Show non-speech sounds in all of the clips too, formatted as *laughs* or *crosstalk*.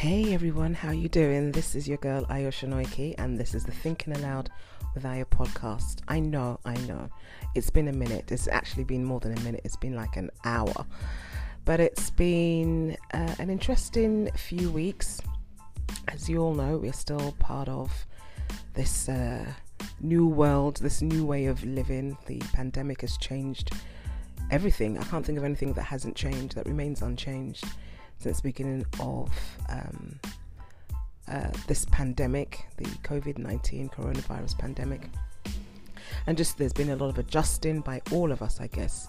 Hey everyone, how you doing? This is your girl Ayosha Noiki and this is the Thinking Aloud with Ayo podcast. I know, I know. It's been a minute. It's actually been more than a minute. It's been like an hour. But it's been uh, an interesting few weeks. As you all know, we're still part of this uh, new world, this new way of living. The pandemic has changed everything. I can't think of anything that hasn't changed, that remains unchanged since the beginning of um, uh, this pandemic, the COVID 19 coronavirus pandemic. And just there's been a lot of adjusting by all of us, I guess,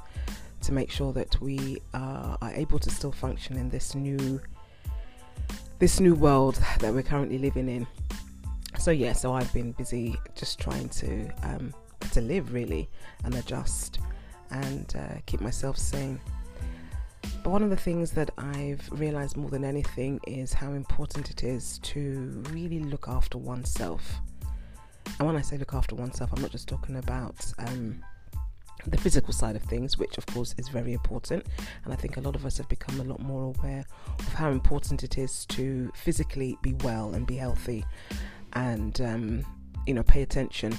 to make sure that we uh, are able to still function in this new this new world that we're currently living in. So yeah, so I've been busy just trying to um, to live really and adjust and uh, keep myself sane. But one of the things that I've realized more than anything is how important it is to really look after oneself. And when I say look after oneself, I'm not just talking about um, the physical side of things, which of course is very important. And I think a lot of us have become a lot more aware of how important it is to physically be well and be healthy and, um, you know, pay attention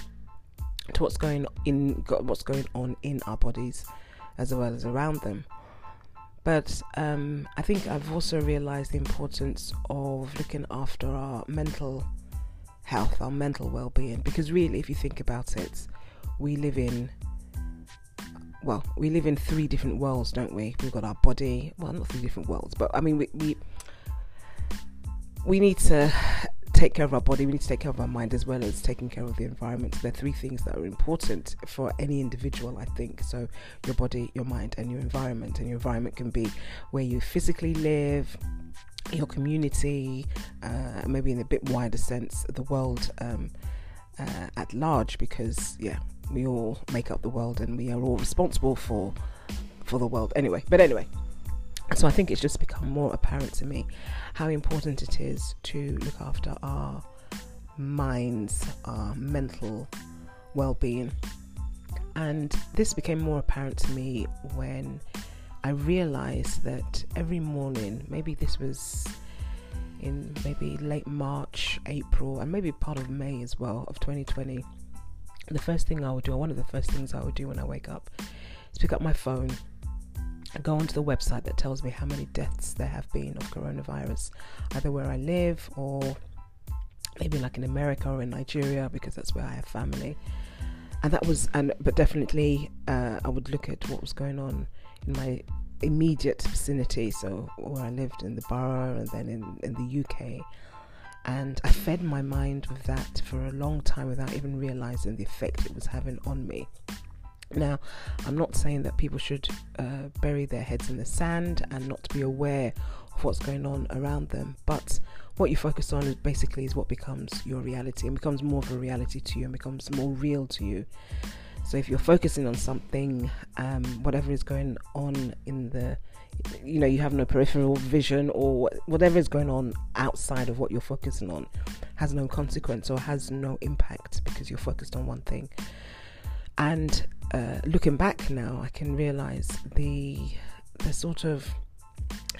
to what's going in what's going on in our bodies as well as around them but um, I think I've also realized the importance of looking after our mental health, our mental well being. Because really, if you think about it, we live in well, we live in three different worlds, don't we? We've got our body, well, not three different worlds, but I mean, we we, we need to take care of our body, we need to take care of our mind as well as taking care of the environment. Are three things that are important for any individual, I think. So your body, your mind, and your environment. And your environment can be where you physically live, your community, uh, maybe in a bit wider sense, the world um, uh, at large, because yeah, we all make up the world and we are all responsible for for the world anyway. But anyway, so I think it's just become more apparent to me how important it is to look after our minds, our mental well being. And this became more apparent to me when I realized that every morning, maybe this was in maybe late March, April, and maybe part of May as well of 2020, the first thing I would do, or one of the first things I would do when I wake up, is pick up my phone go onto the website that tells me how many deaths there have been of coronavirus, either where I live or maybe like in America or in Nigeria because that's where I have family. And that was, and but definitely, uh, I would look at what was going on in my immediate vicinity. So where I lived in the borough and then in in the UK. And I fed my mind with that for a long time without even realizing the effect it was having on me. Now, I'm not saying that people should uh, bury their heads in the sand and not be aware of what's going on around them, but what you focus on is basically is what becomes your reality and becomes more of a reality to you and becomes more real to you. So if you're focusing on something, um, whatever is going on in the, you know, you have no peripheral vision or whatever is going on outside of what you're focusing on has no consequence or has no impact because you're focused on one thing. And uh, looking back now, I can realize the the sort of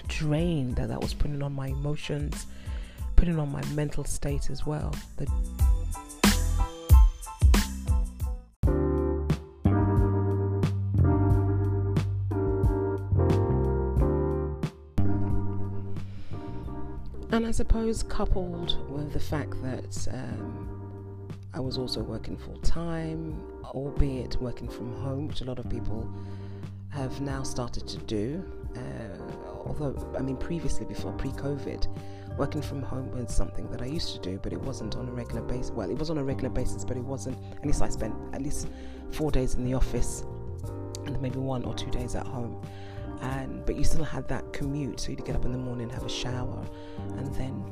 drain that that was putting on my emotions, putting on my mental state as well. The and I suppose coupled with the fact that um, I was also working full time, albeit working from home, which a lot of people have now started to do. Uh, although, I mean, previously, before pre COVID, working from home was something that I used to do, but it wasn't on a regular basis. Well, it was on a regular basis, but it wasn't. At least I spent at least four days in the office and maybe one or two days at home. And but you still had that commute, so you'd get up in the morning, have a shower, and then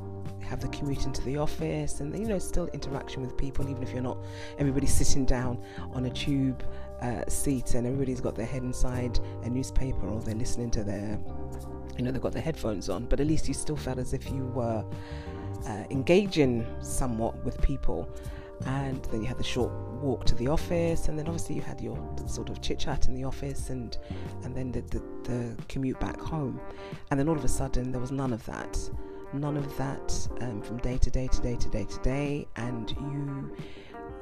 have the commute into the office and you know still interaction with people even if you're not everybody's sitting down on a tube uh, seat and everybody's got their head inside a newspaper or they're listening to their you know they've got their headphones on. But at least you still felt as if you were uh, engaging somewhat with people. And then you had the short walk to the office and then obviously you had your sort of chit chat in the office and and then the, the, the commute back home. And then all of a sudden there was none of that none of that um, from day to day to day to day to day. And you,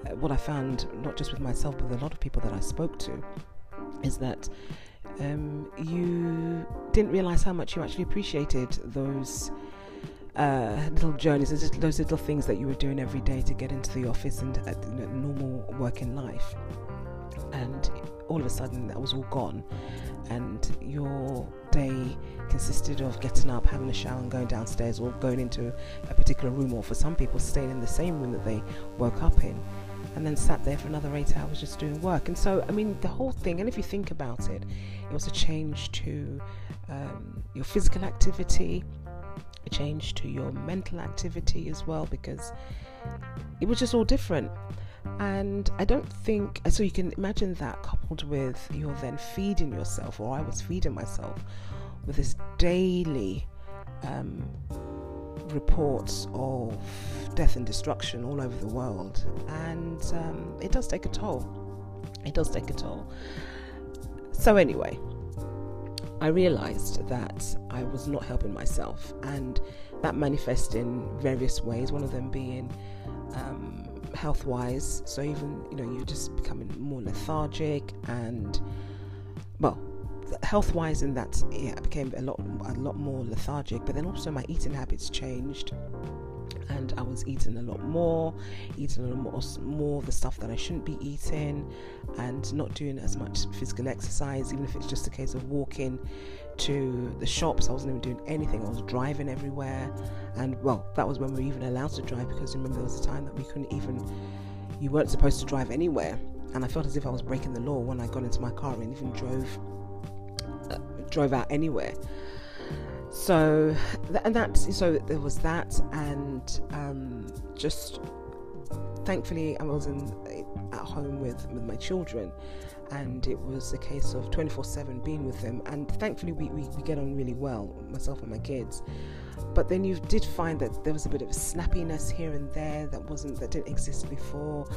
uh, what I found, not just with myself, but with a lot of people that I spoke to, is that um, you didn't realize how much you actually appreciated those. Uh, little journeys, those little things that you were doing every day to get into the office and uh, normal working life. And all of a sudden, that was all gone, and your day consisted of getting up, having a shower, and going downstairs, or going into a particular room, or for some people, staying in the same room that they woke up in, and then sat there for another eight hours just doing work. And so, I mean, the whole thing, and if you think about it, it was a change to um, your physical activity, a change to your mental activity as well, because it was just all different. And I don't think so. You can imagine that coupled with you're then feeding yourself, or I was feeding myself with this daily um, reports of death and destruction all over the world, and um, it does take a toll. It does take a toll. So, anyway, I realized that I was not helping myself, and that manifests in various ways. One of them being um, health wise. So even you know you're just becoming more lethargic and well, health wise in that yeah, I became a lot a lot more lethargic. But then also my eating habits changed and I was eating a lot more, eating a lot more, more of the stuff that I shouldn't be eating, and not doing as much physical exercise, even if it's just a case of walking to the shops. I wasn't even doing anything. I was driving everywhere, and well, that was when we were even allowed to drive because remember there was a time that we couldn't even. You weren't supposed to drive anywhere, and I felt as if I was breaking the law when I got into my car and even drove uh, drove out anywhere so and that's so there was that and um, just thankfully I was in uh, at home with with my children and it was a case of 24-7 being with them. And thankfully we, we, we get on really well myself and my kids. But then you did find that there was a bit of snappiness here and there that wasn't that didn't exist before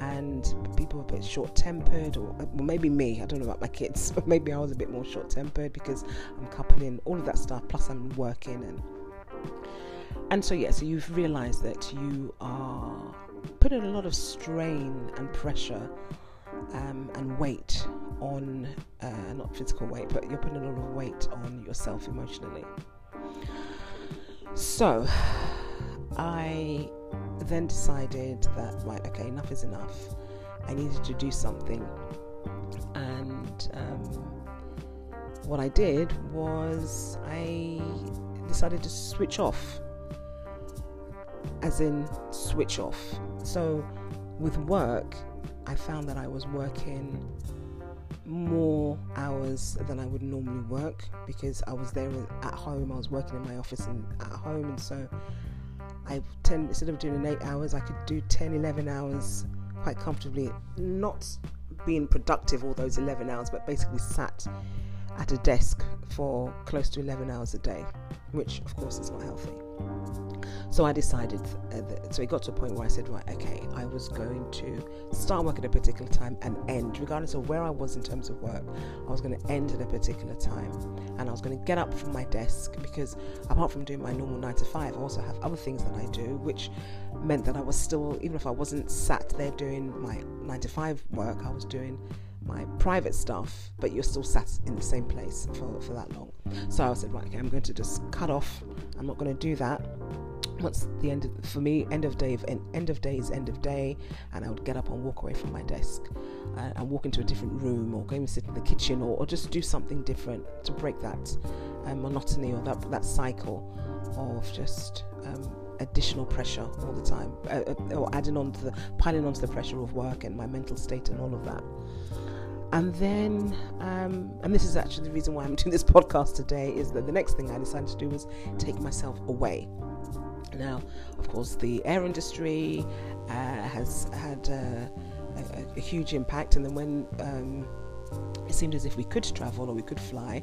and people were a bit short-tempered or uh, well, maybe me i don't know about my kids *laughs* but maybe i was a bit more short-tempered because i'm coupling all of that stuff plus i'm working and and so yeah so you've realized that you are putting a lot of strain and pressure um, and weight on uh, not physical weight but you're putting a lot of weight on yourself emotionally. So i then decided that right okay enough is enough. I needed to do something. And um, what i did was i decided to switch off as in switch off so with work i found that i was working more hours than I would normally work because I was there at home. I was working in my office and at home, and so I tend instead of doing eight hours, I could do 10, 11 hours quite comfortably. Not being productive all those 11 hours, but basically sat at a desk for close to 11 hours a day, which of course is not healthy. So I decided, uh, that, so it got to a point where I said, right, okay, I was going to start work at a particular time and end, regardless of where I was in terms of work, I was going to end at a particular time. And I was going to get up from my desk because apart from doing my normal nine to five, I also have other things that I do, which meant that I was still, even if I wasn't sat there doing my nine to five work, I was doing my private stuff, but you're still sat in the same place for, for that long. So I said, right, okay, I'm going to just cut off. I'm not going to do that once the end of, for me end of day end of day is end of day and i would get up and walk away from my desk uh, and walk into a different room or go and sit in the kitchen or, or just do something different to break that um, monotony or that, that cycle of just um, additional pressure all the time uh, uh, or adding on to the piling onto the pressure of work and my mental state and all of that. And then um, and this is actually the reason why i'm doing this *laughs* podcast today is that the next thing i decided to do was take myself away now, of course, the air industry uh, has had uh, a, a, huge impact, and then when um, it seemed as if we could travel or we could fly,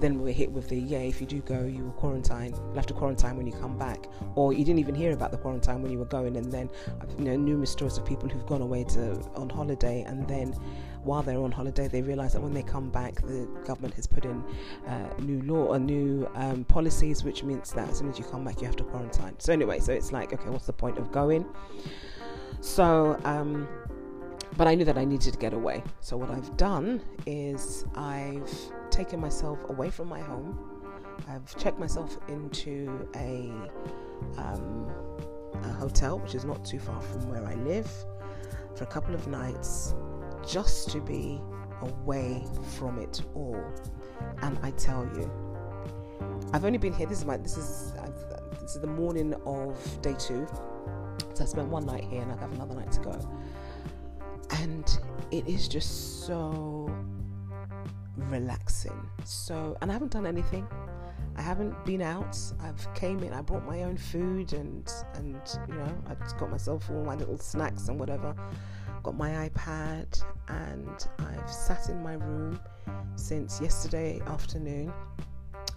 then we were hit with the yeah, if you do go, you will quarantine. You'll have to quarantine when you come back, or you didn't even hear about the quarantine when you were going. And then you know numerous stories of people who've gone away to on holiday, and then while they're on holiday, they realise that when they come back, the government has put in uh, new law or new um, policies, which means that as soon as you come back, you have to quarantine. So anyway, so it's like okay, what's the point of going? So. Um, but I knew that I needed to get away. So, what I've done is I've taken myself away from my home. I've checked myself into a, um, a hotel, which is not too far from where I live, for a couple of nights just to be away from it all. And I tell you, I've only been here. This is my. This is I've, this is the morning of day two. So I spent one night here, and I have another night to go and it is just so relaxing. So and i haven't done anything. I haven't been out. I've came in i brought my own food and and you know i just got myself all my little snacks and whatever. Got my ipad and i've sat in my room since yesterday afternoon.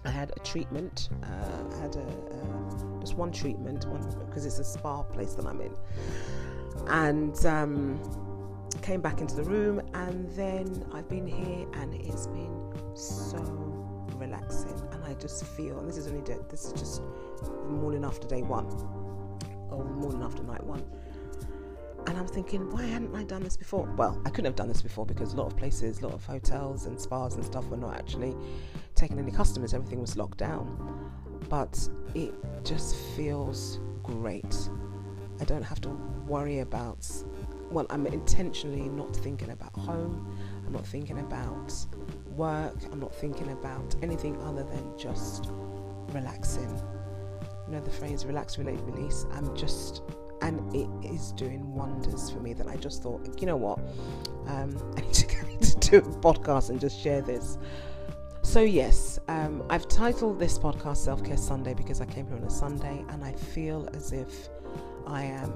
I had a treatment uh, i had a, a, just one treatment one because it's a spa place that i'm in. And um, came back into the room and then I've been here and it's been so relaxing and I just feel and this is only day, this is just morning after day one or morning after night one. And I'm thinking why hadn't I done this before? Well I couldn't have done this before because a lot of places a lot of hotels and spas and stuff were not actually taking any customers. Everything was locked down. But it just feels great. I don't have to worry about well, I'm intentionally not thinking about home, I'm not thinking about work, I'm not thinking about anything other than just relaxing. You know the phrase relax, relate, release. I'm just, and it is doing wonders for me that I just thought, you know what, um, *laughs* I need *laughs* to, do a podcast and just share this. So, yes, um, I've titled this podcast Self Care Sunday because I came here on a Sunday and I feel as if I am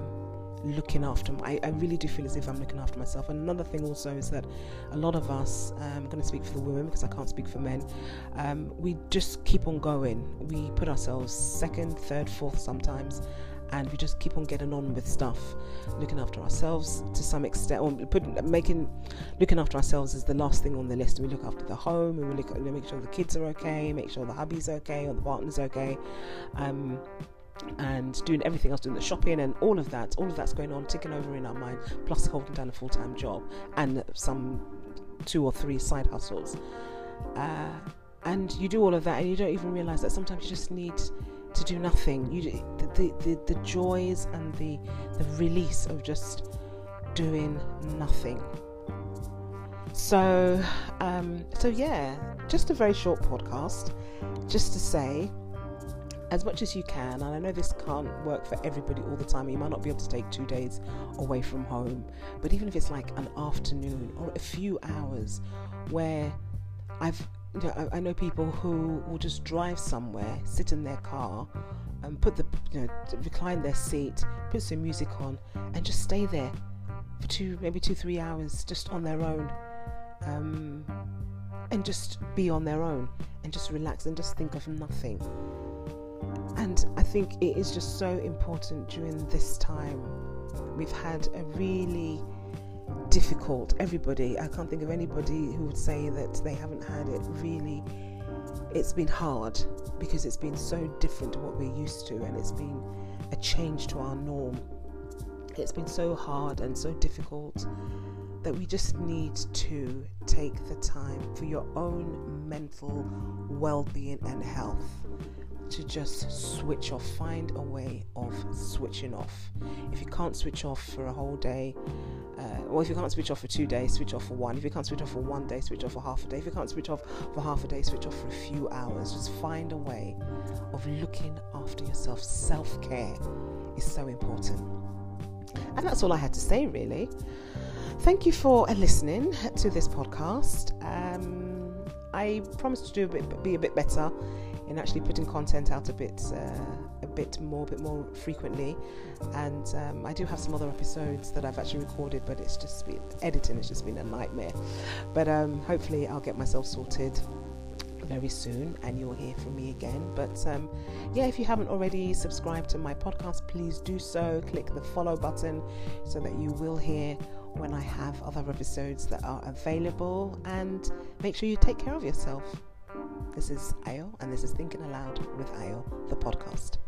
looking after I, I really do feel as if I'm looking after myself. Another thing also is that a lot of us um, I'm going to speak for the women because I can't speak for men um, we just keep on going. We put ourselves second third fourth sometimes and we just keep on getting on with stuff. Looking after ourselves to some extent or put, making looking after ourselves is the last thing on the list. We look after the home and we look at, make sure the kids are okay make sure the hubby's okay or the partner's okay. Um, and doing everything else, doing the shopping and all of that, all of that's going on, ticking over in our mind, plus holding down a full time job and some two or three side hustles. Uh, and you do all of that, and you don't even realize that sometimes you just need to do nothing. You the the, the, the joys and the the release of just doing nothing. So, um, so yeah, just a very short podcast, just to say as much as you can, and I know this can't work for everybody all the time. You might not be able to take two days away from home, but even if it's like an afternoon or a few hours where I've you know, I, I know people who will just drive somewhere, sit in their car, and put the you know recline their seat, put some music on, and just stay there for two, maybe two, three hours, just on their own, um, and just be on their own, and just relax and just think of nothing. And I think it is just so important during this time. We've had a really difficult, everybody, I can't think of anybody who would say that they haven't had it really. It's been hard because it's been so different to what we're used to, and it's been a change to our norm. It's been so hard and so difficult that we just need to take the time for your own mental well being and health to just switch off. Find a way of switching off. If you can't switch off for a whole day, uh, or if you can't switch off for two days, switch off for one. If you can't switch off for one day, switch off for half a day. If you can't switch off for half a day, switch off for a few hours. Just find a way of looking after yourself. Self care is so important. And that's all I had to say, really. Thank you for listening to this podcast. Um, I promise to do a bit, be a bit better in actually putting content out a bit uh, a bit more, a bit more frequently. And um, I do have some other episodes that I've actually recorded, but it's just been editing. It's just been a nightmare. But um, hopefully, I'll get myself sorted very soon and you'll hear from me again. But um, yeah, if you haven't already subscribed to my podcast, please do so. Click the follow button so that you will hear when I have other episodes that are available. And make sure you take care of yourself. This is Ayo, and this is Thinking Aloud with Ayo, the podcast.